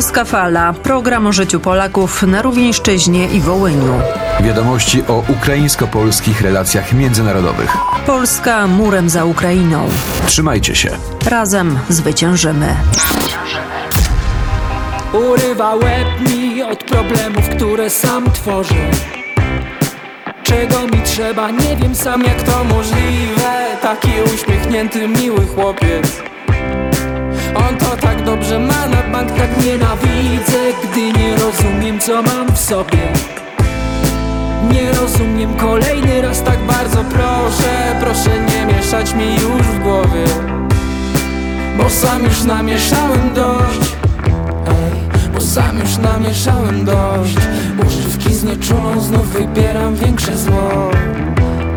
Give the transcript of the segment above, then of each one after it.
Polska Fala. Program o życiu Polaków na Rówieńszczyźnie i Wołyniu. Wiadomości o ukraińsko-polskich relacjach międzynarodowych. Polska murem za Ukrainą. Trzymajcie się. Razem zwyciężymy. Urywa łeb mi od problemów, które sam tworzę Czego mi trzeba, nie wiem sam jak to możliwe Taki uśmiechnięty, miły chłopiec On to tak dobrze ma, na bank tak nienawidzę Gdy nie rozumiem co mam w sobie. Nie rozumiem kolejny raz tak bardzo proszę Proszę nie mieszać mi już w głowie. Bo sam już namieszałem dość. Ej, bo sam już namieszałem dość. Używki znieczulą znów wybieram większe zło.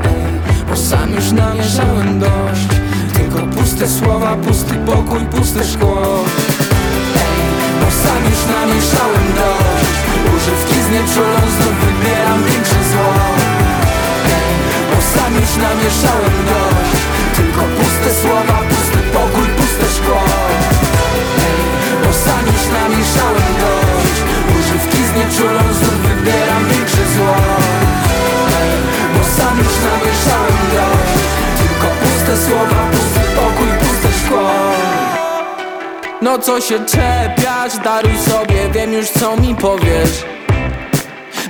Ej, bo sam już namieszałem dość Tylko puste słowa, pusty pokój, puste szkło. Bo sam już namieszałem dość. Używki znieczulą znów wybieram większe zło. Bo sam już namieszałem dość. Tylko puste słowa, pusty pokój, puste szkło. Bo sam już namieszałem dość. Używki znieczulą znów wybieram większe zło. Bo sam już namieszałem dość. Tylko puste słowa, pusty No co się czepiać, daruj sobie, wiem już co mi powiesz.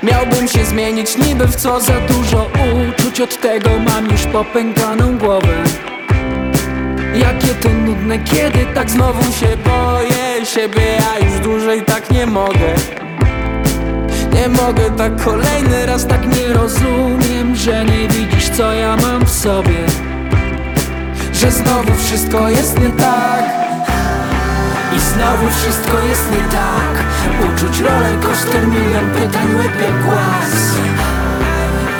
Miałbym się zmienić niby w co za dużo uczuć. Od tego mam już popękaną głowę. Jakie to nudne, kiedy tak znowu się boję Siebie ja już dłużej tak nie mogę. Nie mogę tak kolejny raz tak nie rozumiem Że nie widzisz co ja mam w sobie. Że znowu wszystko jest nie tak i znowu wszystko jest nie tak. Uczuć rolę kosztem milion pytań łeb jak głaz.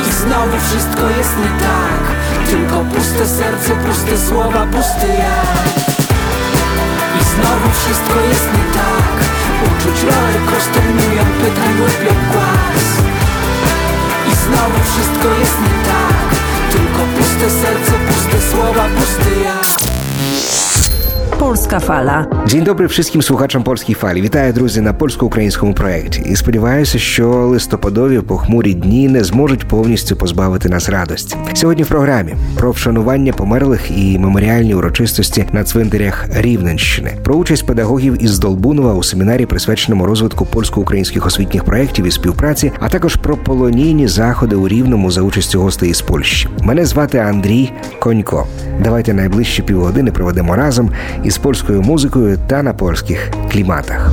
I znowu wszystko jest nie tak. Tylko puste serce, puste słowa, pusty ja I znowu wszystko jest nie tak. Uczuć rolę kosztem milion pytań łeb jak głaz. I znowu wszystko jest nie tak. Tylko puste serce, puste słowa, pusty ja Polska Fala. Dzień dobry wszystkim слухачам польської фалі. Вітаю, друзі, на польсько-українському проєкті. І сподіваюся, що листопадові похмурі дні не зможуть повністю позбавити нас радості. Сьогодні в програмі про вшанування померлих і меморіальні урочистості на цвинтарях Рівненщини, про участь педагогів із Долбунова у семінарі, присвяченому розвитку польсько-українських освітніх проєктів і співпраці, а також про полонійні заходи у Рівному за участю гостей із Польщі. Мене звати Андрій Конько. Давайте найближчі півгодини проведемо разом із польською музикою та на польських кліматах.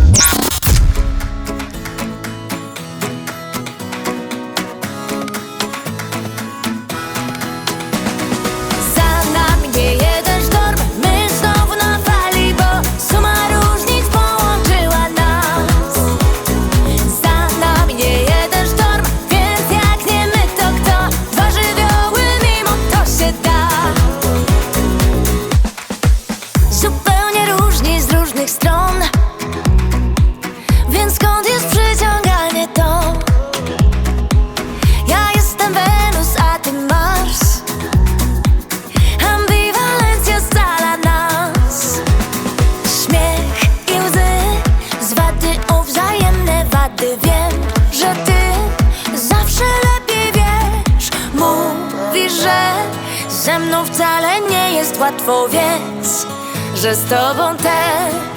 Łatwo Więc, że z tobą też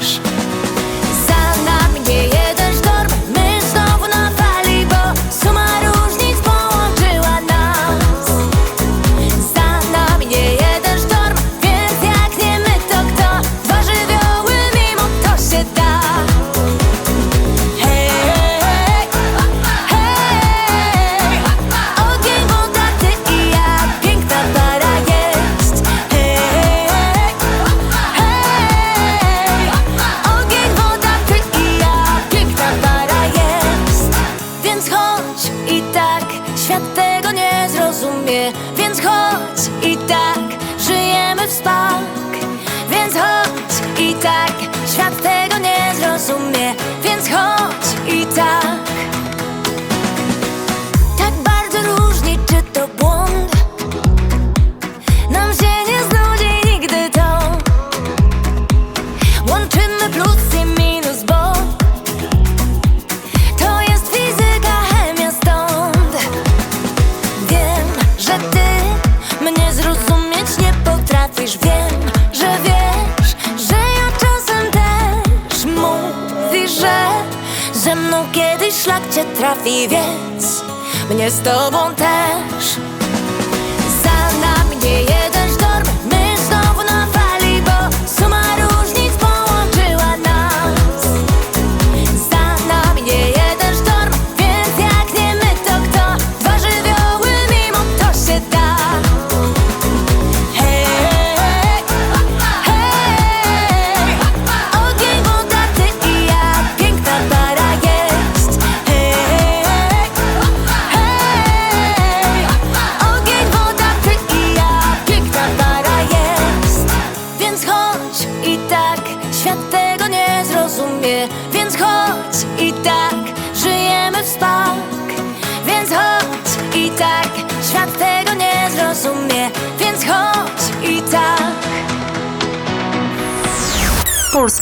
szlak cię trafi, więc mnie z tobą też.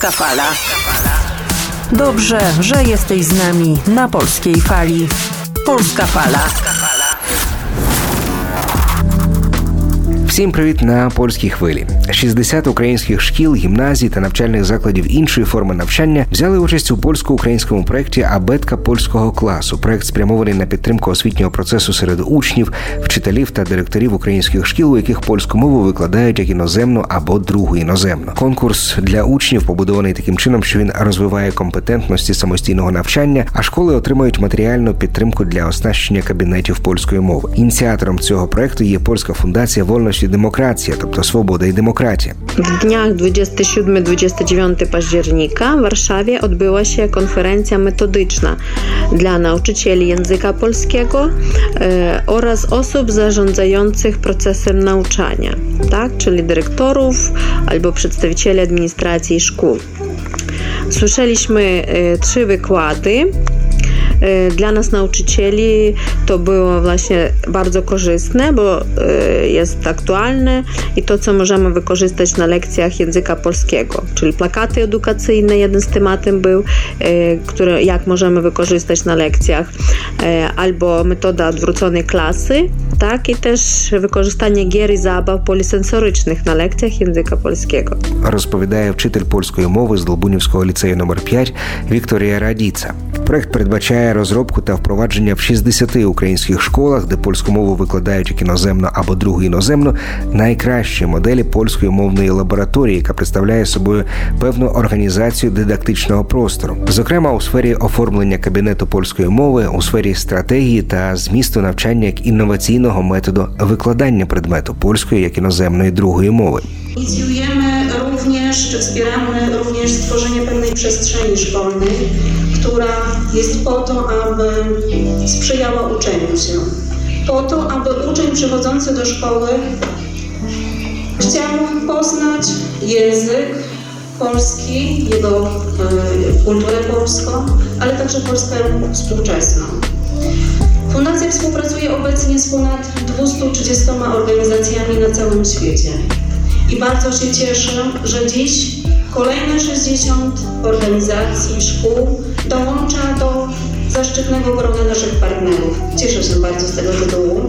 Polska Fala. Dobrze, że jesteś z nami na polskiej fali. Polska Fala. Всім привіт на польській хвилі. 60 українських шкіл, гімназій та навчальних закладів іншої форми навчання взяли участь у польсько-українському проєкті Абетка польського класу. Проєкт спрямований на підтримку освітнього процесу серед учнів, вчителів та директорів українських шкіл, у яких польську мову викладають як іноземну або другу іноземну. Конкурс для учнів побудований таким чином, що він розвиває компетентності самостійного навчання, а школи отримують матеріальну підтримку для оснащення кабінетів польської мови. Ініціатором цього проекту є польська фундація вольності і демократія, тобто свобода і демократія. W dniach 27-29 października w Warszawie odbyła się konferencja metodyczna dla nauczycieli języka polskiego e, oraz osób zarządzających procesem nauczania, tak? czyli dyrektorów albo przedstawicieli administracji szkół. Słyszeliśmy e, trzy wykłady. E, Dla nas nauczycieli to było właśnie bardzo korzystne, bo e, jest aktualne i to, co możemy wykorzystać na lekcjach języka polskiego, czyli plakaty edukacyjne, jeden z tematem był, e, które jak możemy wykorzystać na lekcjach, albo metoda odwróconej klasy, tak, i też wykorzystanie gier i zabaw polisensorycznych na lekcjach języka polskiego. Розповідає вчитель польської мови з Долбунівського ліцею номер 5 Вікторія Радіца. Проект передбачає розробку та впровадження в 60 українських школах, де польську мову викладають як іноземну або другу іноземну, найкращі моделі польської мовної лабораторії, яка представляє собою певну організацію дидактичного простору, зокрема у сфері оформлення кабінету польської мови, у сфері стратегії та змісту навчання як інноваційного методу викладання предмету польської як іноземної другої мови. Inicjujemy również, czy wspieramy również stworzenie pewnej przestrzeni szkolnej, która jest po to, aby sprzyjała uczeniu się. Po to, aby uczeń przychodzący do szkoły chciał poznać język polski, jego e, kulturę polską, ale także Polskę współczesną. Fundacja współpracuje obecnie z ponad 230 organizacjami na całym świecie. I bardzo się cieszę, że dziś kolejne 60 organizacji, szkół dołącza do zaszczytnego grona naszych partnerów. Cieszę się bardzo z tego tytułu.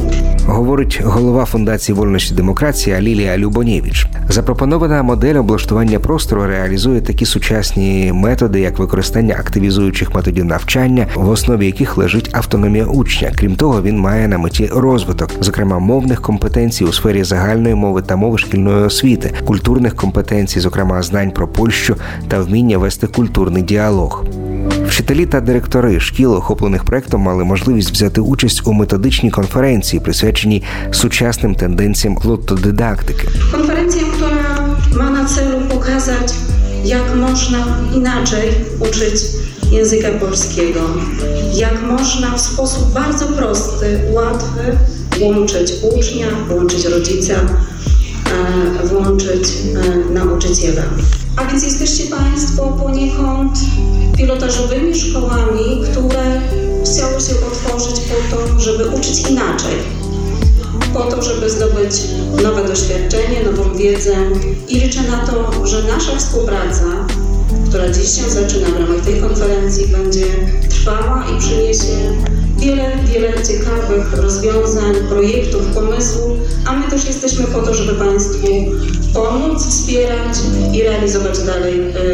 Говорить голова фундації вольності демократії Лілія Любонєвич. Запропонована модель облаштування простору реалізує такі сучасні методи, як використання активізуючих методів навчання, в основі яких лежить автономія учня. Крім того, він має на меті розвиток, зокрема мовних компетенцій у сфері загальної мови та мови шкільної освіти, культурних компетенцій, зокрема знань про Польщу та вміння вести культурний діалог. Вчителі та директори шкіл, охоплених проектом, мали можливість взяти участь у методичній конференції, присвяченій сучасним тенденціям лоттодидактики. Konferencja, która ma na celu pokazać, jak można inaczej uczyć języka polskiego. Jak można w sposób bardzo prosty, łatwy włączyć ucznia, włączyć rodzica, e, włączyć e, nauczyciela. A więc jesteście Państwo poniekąd pilotażowymi szkołami, które chciały się otworzyć po to, żeby uczyć inaczej. Po to, żeby zdobyć nowe doświadczenie, nową wiedzę. I liczę na to, że nasza współpraca, która dziś się zaczyna w ramach tej konferencji, będzie trwała i przyniesie wiele, wiele ciekawych rozwiązań, projektów, pomysłów, a my też jesteśmy po to, żeby Państwu pomóc, wspierać i realizować dalej e.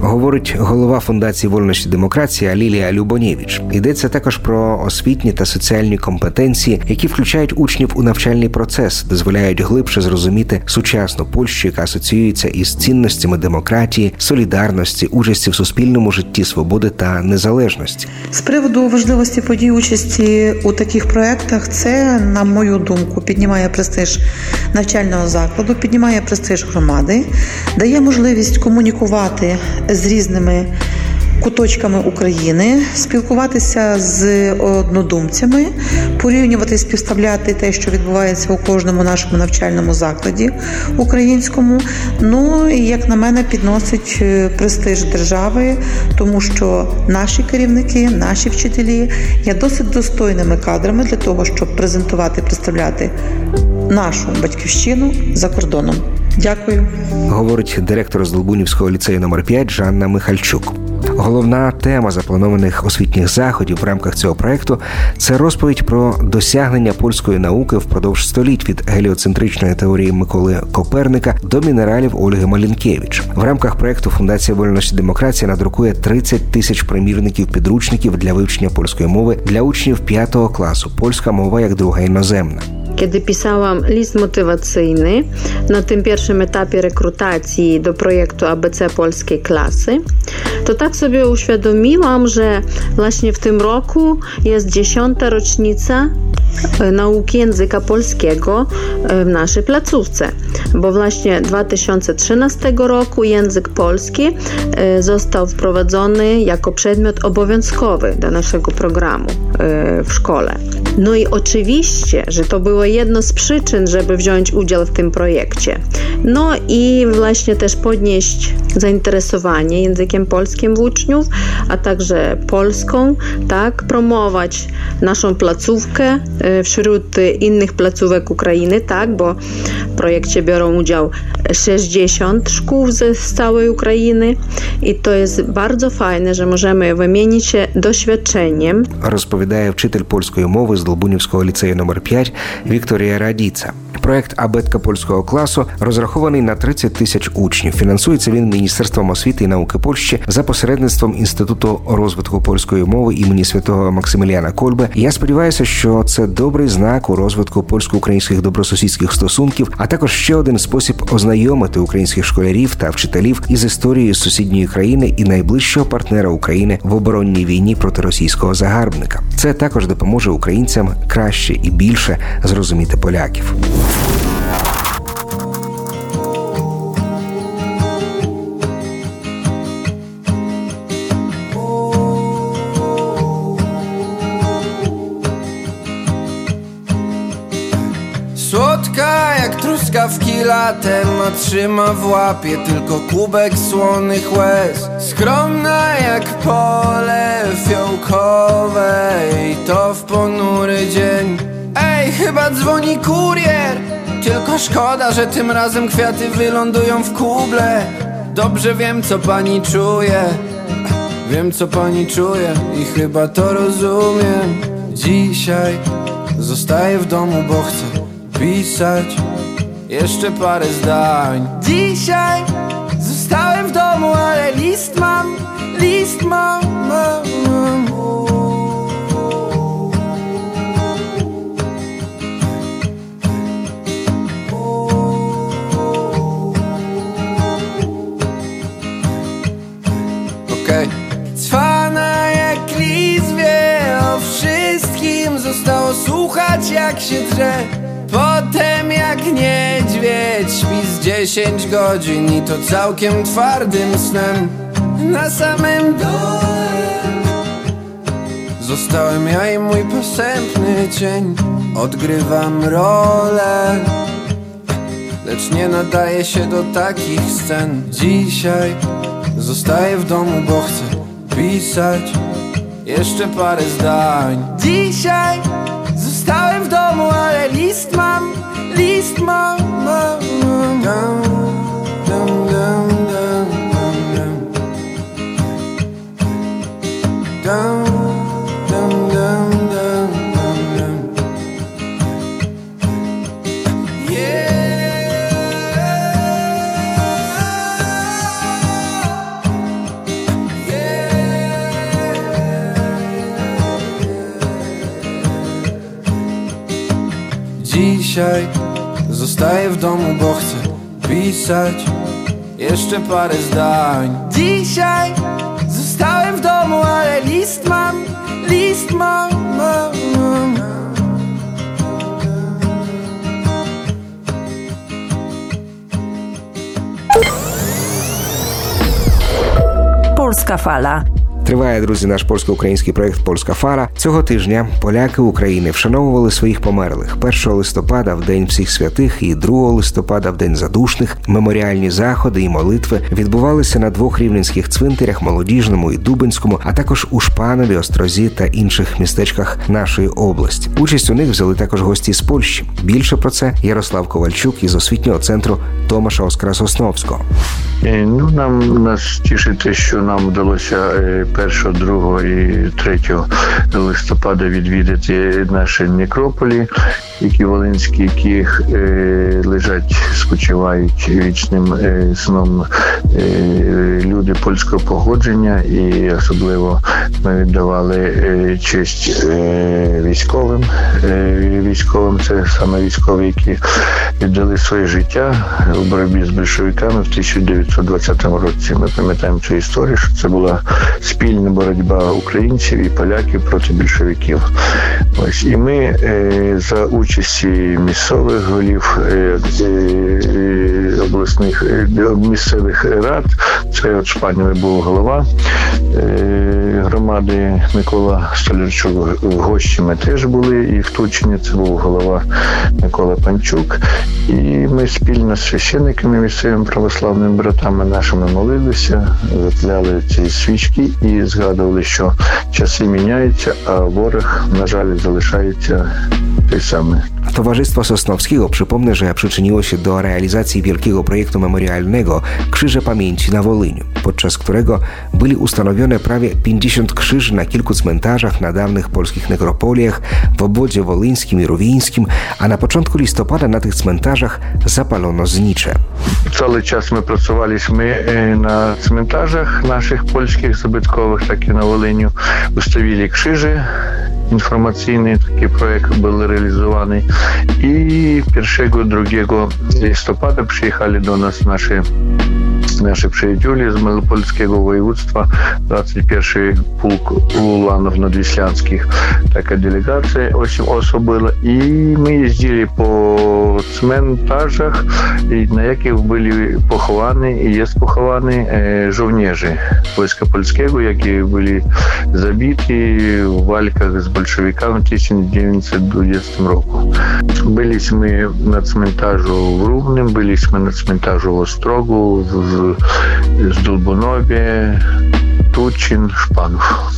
Говорить голова фундації вольності демократія Лілія Любонєвич. Йдеться також про освітні та соціальні компетенції, які включають учнів у навчальний процес, дозволяють глибше зрозуміти сучасну Польщу, яка асоціюється із цінностями демократії, солідарності, участі в суспільному житті, свободи та незалежності. З приводу важливості подій участі у таких проєктах, це, на мою думку, піднімає престиж навчального закладу, піднімає престиж громади, дає можливість комунікувати з різними куточками України, спілкуватися з однодумцями, порівнювати, співставляти те, що відбувається у кожному нашому навчальному закладі українському. Ну і як на мене, підносить е, престиж держави, тому що наші керівники, наші вчителі є досить достойними кадрами для того, щоб презентувати, представляти нашу батьківщину за кордоном. Дякую. говорить директор Здолбунівського ліцею номер 5 Жанна Михальчук. Головна тема запланованих освітніх заходів в рамках цього проекту це розповідь про досягнення польської науки впродовж століть від геліоцентричної теорії Миколи Коперника до мінералів Ольги Малінкевич. В рамках проекту Фундація вольності демократія надрукує 30 тисяч примірників підручників для вивчення польської мови для учнів 5 класу. Польська мова як друга іноземна. Kiedy pisałam list motywacyjny na tym pierwszym etapie rekrutacji do projektu ABC Polskiej Klasy, to tak sobie uświadomiłam, że właśnie w tym roku jest dziesiąta rocznica e, nauki języka polskiego e, w naszej placówce, bo właśnie 2013 roku język polski e, został wprowadzony jako przedmiot obowiązkowy do naszego programu w szkole. No i oczywiście, że to było jedno z przyczyn, żeby wziąć udział w tym projekcie. No i właśnie też podnieść zainteresowanie językiem polskim w uczniów, a także polską, tak, promować naszą placówkę e, wśród innych placówek Ukrainy, tak, bo projekcie biorą udział 60 szkół ze z całej Ukrainy i to jest bardzo fajne, że możemy wymienić się doświadczeniem розповідає вчитель польської мови з Долбунівського ліцею номер 5 Вікторія Радіца. Проект абетка польського класу розрахований на 30 тисяч учнів. Фінансується він Міністерством освіти і науки Польщі за посередництвом інституту розвитку польської мови імені святого Максиміліана Кольби. Я сподіваюся, що це добрий знак у розвитку польсько-українських добросусідських стосунків, а також ще один спосіб ознайомити українських школярів та вчителів із історією сусідньої країни і найближчого партнера України в оборонній війні проти російського загарбника. Це також допоможе українцям краще і більше зрозуміти поляків. Latem, trzyma w łapie tylko kubek słonych łez. Skromna jak pole fiołkowe i to w ponury dzień. Ej, chyba dzwoni kurier, tylko szkoda, że tym razem kwiaty wylądują w kuble. Dobrze wiem, co pani czuje. Wiem co pani czuje i chyba to rozumiem Dzisiaj zostaję w domu, bo chcę pisać jeszcze parę zdań. Dzisiaj zostałem w domu, ale list mam, list mam, mam, mam. Cwana jak lis wie o wszystkim. Zostało słuchać jak się drze. Potem jak niedźwiedź śpi z 10 godzin I to całkiem twardym snem. Na samym dole Zostałem ja i mój posępny cień. Odgrywam rolę Lecz nie nadaje się do takich scen. Dzisiaj zostaję w domu, bo chcę pisać jeszcze parę zdań. Dzisiaj zostałem w domu, ale list mam, list mam, mam, Dzisiaj zostaję w domu, bo chcę pisać jeszcze parę zdań. Dzisiaj zostałem w domu, ale list mam, list mam, mam, mam. Polska Fala. Триває, друзі, наш польсько-український проект Польська фара. Цього тижня поляки України вшановували своїх померлих 1 листопада в День всіх святих і 2 листопада в День задушних. Меморіальні заходи і молитви відбувалися на двох рівненських цвинтарях молодіжному і Дубинському, а також у Шпанові, Острозі та інших містечках нашої області. Участь у них взяли також гості з Польщі. Більше про це Ярослав Ковальчук із освітнього центру Томаша Оскара Сосновського. Е, Ну, нам нас тішить що нам вдалося е, 1, 2 і 3 листопада відвідати наші некрополі, які волинські, які е, лежать, спочивають вічним е, сном е, люди польського походження, і особливо ми віддавали е, честь е, військовим. Е, військовим це саме військові, які віддали своє життя у боротьбі з большевиками в 1920 році. Ми пам'ятаємо цю історію, що це була спільна боротьба українців і поляків проти більшовиків. Ось і ми е, за участі місцевих голів е, е, обласних е, місцевих рад. Це от Шпанєвий був голова е, громади Микола Столярчук. В гості ми теж були і в Тучині це був голова Микола Панчук. І ми спільно з священниками, місцевими православними братами нашими молилися, запляли ці свічки і згадували, що часи міняються, а ворог, на жаль, залишається той самий. Towarzystwo Sosnowskiego przypomnę, że przyczyniło się do realizacji wielkiego projektu memorialnego Krzyże Pamięci na Wolyniu, podczas którego byli ustanowione prawie 50 krzyży na kilku cmentarzach na dawnych polskich nekropoliach w obwodzie wolyńskim i ruwińskim, a na początku listopada na tych cmentarzach zapalono znicze. Cały czas my pracowaliśmy e, na cmentarzach naszych polskich zabytkowych, tak i na Wolyniu. Ustawili krzyże informacyjny, taki projekt był realizowany i 1-2 listopada przyjechali do nas Наші Malopolskiego województwa, 21 pułk Ulanów Nadwiślańskich. Taka delegacja, 8 osób było i my jeździli po cmentarzach, i na jakich byli pochowani i jest pochowani e, żołnierze Wojska Polskiego, jakie byli zabiti w walkach z bolszewikami w 1920 roku. Byliśmy na cmentarzu w Równym, byliśmy na cmentarzu w Ostrogu, w, Здолбонобі, Тучин, Шпанов.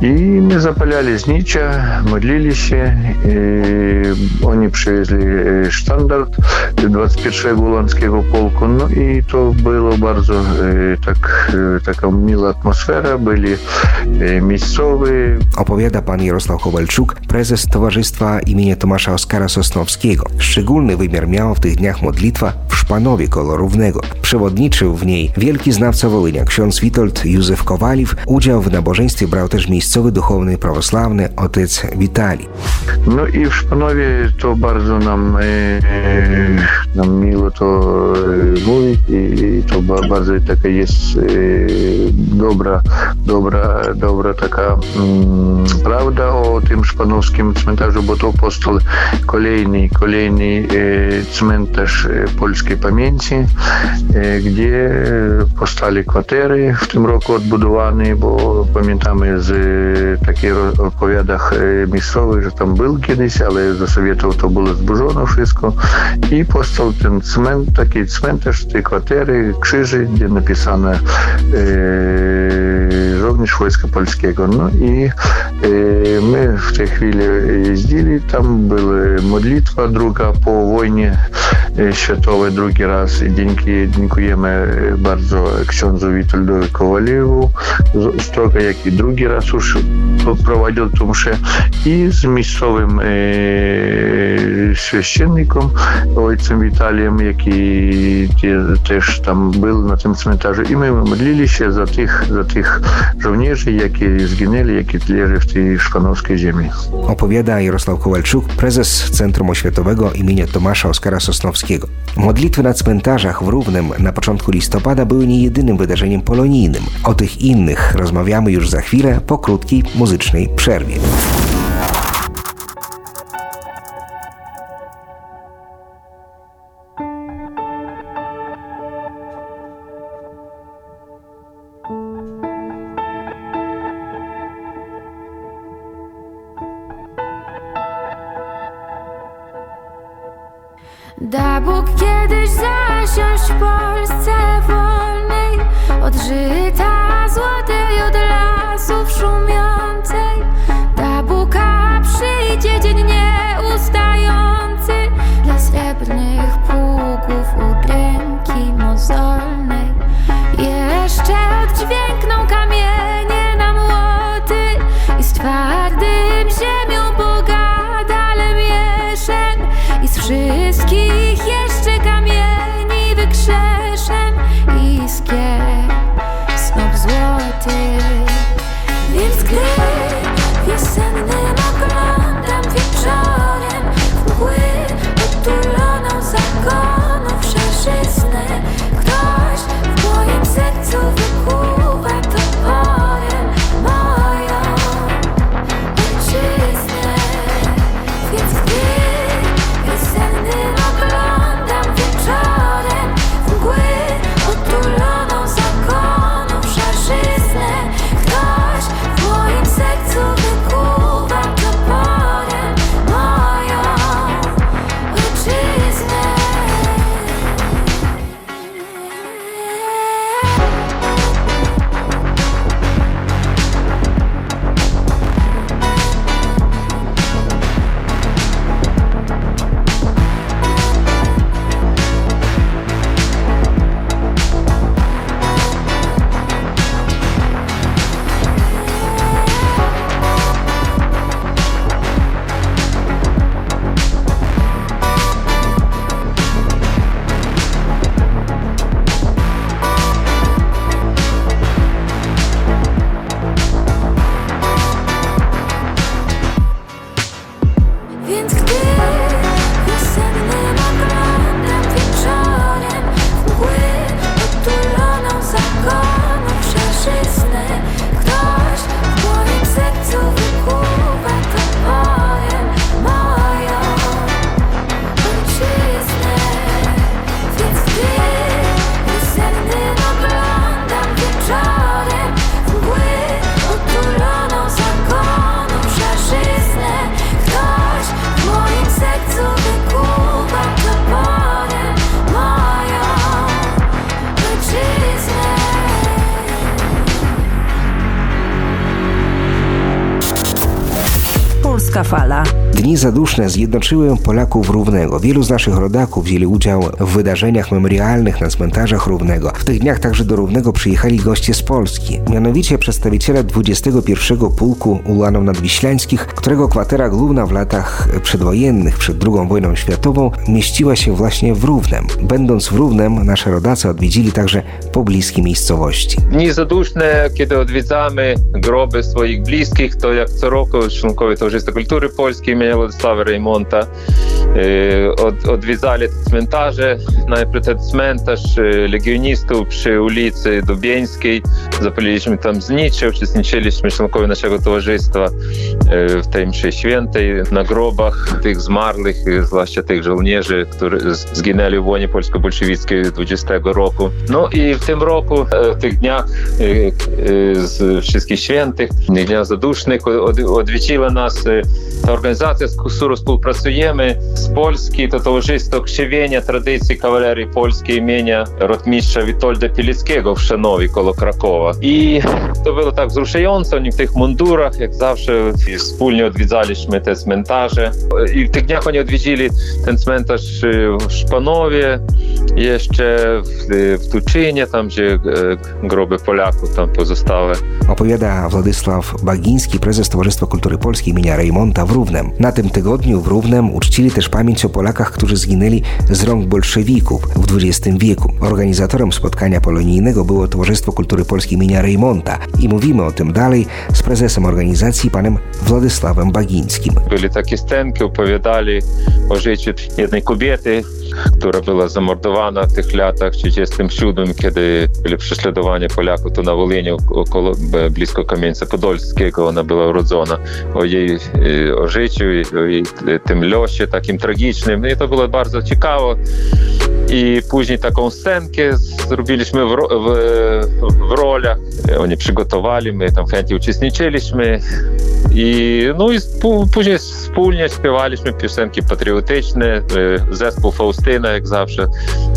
И мы запаляли знича, молились, и они привезли штандарт 21-го Уланskiego полку, ну и то было bardzo e, tak, e, taka miła atmosfera, byli e, miejscowi, Opowiada pan Jarosław Kowalczuk, prezes Towarzystwa imienia Tomasza Oskara Sosnowskiego. Szczególny wymiar miała w tych dniach modlitwa w Szpanowie koło Równego. Przewodniczył w niej wielki znawca Wolynia, ksiądz Witold Józef Kowaliw. Udział w nabożeństwie brał też bardzo nam, e, nam miło to e, mówić i to ba- bardzo taka jest e, dobra, dobra, dobra taka mm, prawda o tym szpanowskim cmentarzu, bo to apostol kolejny, kolejny e, cmentarz e, polskiej pamięci, e, gdzie powstali kwatery w tym roku odbudowane, bo pamiętamy z e, takich ro- opowiadach e, miejscowych, że tam był kiedyś, ale za Sowietów to było zburzono wszystko i powstał ten cment, taki cmentarz, te kwatery, krzyży, gdzie napisane e, żołnierz Wojska Polskiego. No i e, my w tej chwili jeździli, Y, Światowej drugi raz i dzięki, dziękujemy y, bardzo księdzu Witoldowi Kowaliewu Stroga, jak i drugi raz już prowadził tą mszę i z miejscowym e, ojcem Witaliem, jaki też tam był na tym cmentarzu i my modlili się za tych, za tych żołnierzy, jakie zginęli, jakie leży w tej szpanowskiej ziemi. Opowiada Jarosław Kowalczuk, prezes Centrum Oświatowego imienia Tomasza Oskara Sosnowskiego. Modlitwy na cmentarzach w Równem na początku listopada były nie jedynym wydarzeniem polonijnym. O tych innych rozmawiamy już za chwilę po krótkiej muzycznej przerwie. Bóg kiedyś zasiąść w Polsce wolnej Od żyta Więc Polska fala. Dni zaduszne zjednoczyły Polaków Równego. Wielu z naszych rodaków wzięli udział w wydarzeniach memorialnych na cmentarzach Równego. W tych dniach także do Równego przyjechali goście z Polski, mianowicie przedstawiciele 21 Pułku Ulanów Nadwiślańskich, którego kwatera główna w latach przedwojennych, przed II wojną światową, mieściła się właśnie w Równem. Będąc w Równem, nasze rodacy odwiedzili także pobliskie miejscowości. Dni zaduszne, kiedy odwiedzamy groby swoich bliskich, to jak co roku członkowie Towarzystwa Kultury Polskiej imienia Władysława Rejmonta e, od, odwiedzali te cmentarze. Najpierw ten cmentarz e, legionistów przy ulicy Dubieńskiej. Zapaliliśmy tam znicze, uczestniczyliśmy członkowie naszego towarzystwa e, w tej mszy świętej na grobach tych zmarłych, e, zwłaszcza tych żołnierzy, którzy z- zginęli w wojnie polsko-bolszewickiej 20 roku. No i w tym roku, e, w tych dniach e, e, z wszystkich świętych, Dnia Zadusznych od- odwiedziła nas e, ta organizacja, z którą współpracujemy, z Polski to towarzystwo krzywienia tradycji kawalerii polskiej imienia rotmistrza Witolda Pilickiego w Szanowie koło Krakowa. I to było tak wzruszające, oni w tych mundurach, jak zawsze, i wspólnie odwiedzaliśmy te cmentarze. I w tych dniach oni odwiedzili ten cmentarz y, w Szpanowie, jeszcze w, w Tuczynie, tam gdzie e, groby Polaków tam pozostały. Opowiada Władysław Bagiński, prezes Towarzystwa Kultury Polskiej imienia Rejmonta w Równem. Na tym tygodniu w Równem uczcili też pamięć o Polakach, którzy zginęli z rąk bolszewików w XX wieku. Organizatorem spotkania polonijnego było Towarzystwo Kultury Polskiej imienia Rejmonta i mówimy o tym dalej z prezesem organizacji panem Władysławem Bagińskim. Byli takie scenki, opowiadali o życiu jednej kobiety, zamordowana w tych latach 37, kiedy byli prześladowania Polaków, to na Wolyniu, około, blisko Kamieńca Podolskiego ona była urodzona. O jej e, o życiu, o jej tym losie takim tragicznym. I to było bardzo ciekawe. I później taką scenkę zrobiliśmy w, w, w rolach. Oni przygotowali, my tam chętnie uczestniczyliśmy. I, no i później wspólnie śpiewaliśmy piosenki patriotyczne. Zespół Faustyna, jak zawsze,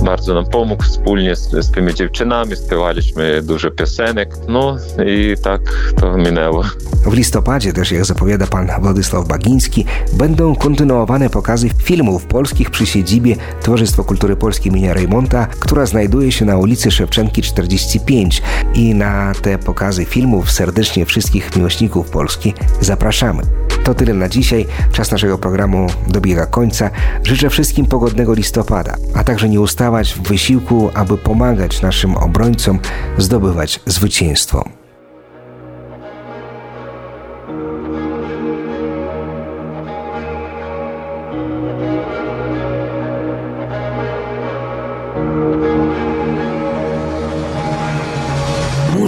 bardzo nam pomógł wspólnie z, z tymi dziewczynami. Śpiewaliśmy dużo piosenek. No i tak to minęło. W listopadzie też, jak zapowiada pan Władysław Bagiński, będą kontynuowane pokazy filmów polskich przy siedzibie Towarzystwa Kultury Polskiej imienia Rejmonta, która znajduje się na ulicy Szewczenki 45 i na te pokazy filmów serdecznie wszystkich miłośników Polski zapraszamy. To tyle na dzisiaj. Czas naszego programu dobiega końca. Życzę wszystkim pogodnego listopada, a także nie ustawać w wysiłku, aby pomagać naszym obrońcom zdobywać zwycięstwo.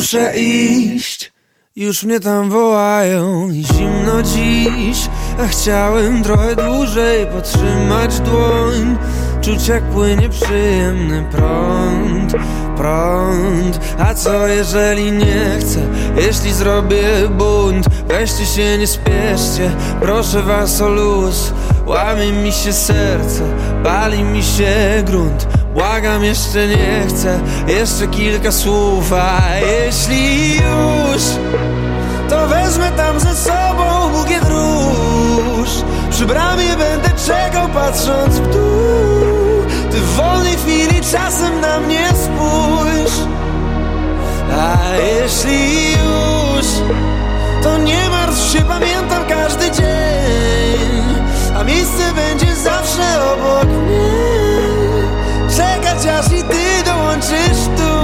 Muszę iść, już mnie tam wołają zimno dziś A chciałem trochę dłużej potrzymać dłoń. Czuć jak płynie przyjemny prąd, prąd. A co jeżeli nie chcę, jeśli zrobię bunt Weźcie się, nie spieszcie, proszę was o luz Łamie mi się serce, pali mi się grunt Błagam, jeszcze nie chcę, jeszcze kilka słów A jeśli już, to wezmę tam ze sobą bukiet róż Przy bramie będę czekał, patrząc w dół. Ty w wolnej chwili czasem na mnie spójrz. A jeśli już, to nie martw się, pamiętam każdy dzień. A miejsce będzie zawsze obok mnie Czekać aż i ty dołączysz tu.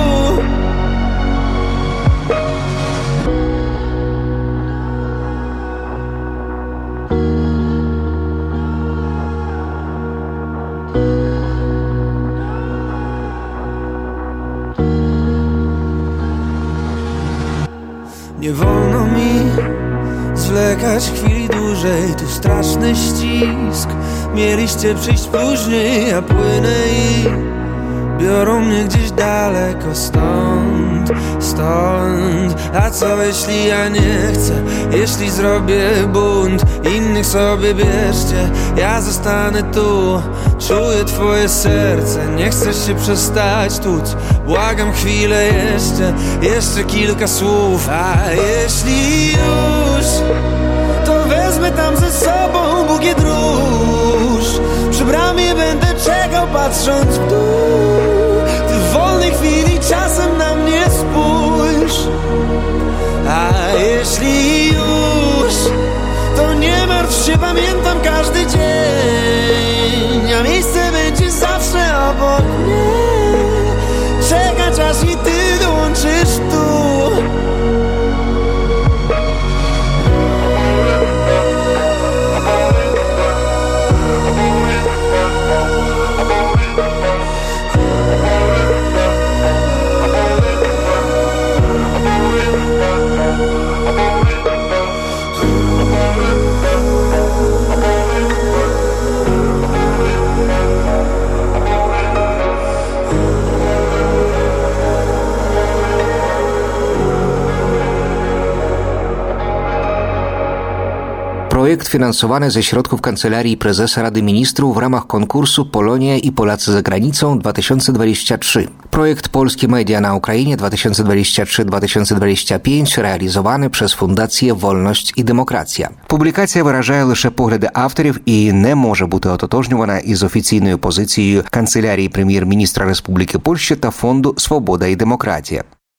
Nie wolno mi zwlekać chwili dłużej Tu straszny ścisk Mieliście przyjść później, a płynę i Biorą mnie gdzieś daleko stąd, stąd. A co jeśli ja nie chcę, jeśli zrobię bunt Innych sobie bierzcie, ja zostanę tu Czuję twoje serce, nie chcesz się przestać tuc Błagam chwilę jeszcze, jeszcze kilka słów. A jeśli już, to wezmę tam ze sobą bukiet róż Przy bramie będę czekał patrząc w dół. Ty w wolnej chwili czasem na mnie spójrz. A jeśli już, to nie martw się, pamiętam każdy dzień. A miejsce będzie zawsze obok mnie. Czekać aż i ty dołączysz tu Projekt finansowany ze środków Kancelarii Prezesa Rady Ministrów w ramach konkursu Polonia i Polacy za granicą 2023. Projekt Polskie Media na Ukrainie 2023-2025 realizowany przez Fundację Wolność і Демократія. Публікація виражає лише погляди авторів і не може бути ототожнювана із офіційною позицією канцелярії прем'єр-міністра Республіки Польща та фонду Свобода і демократія.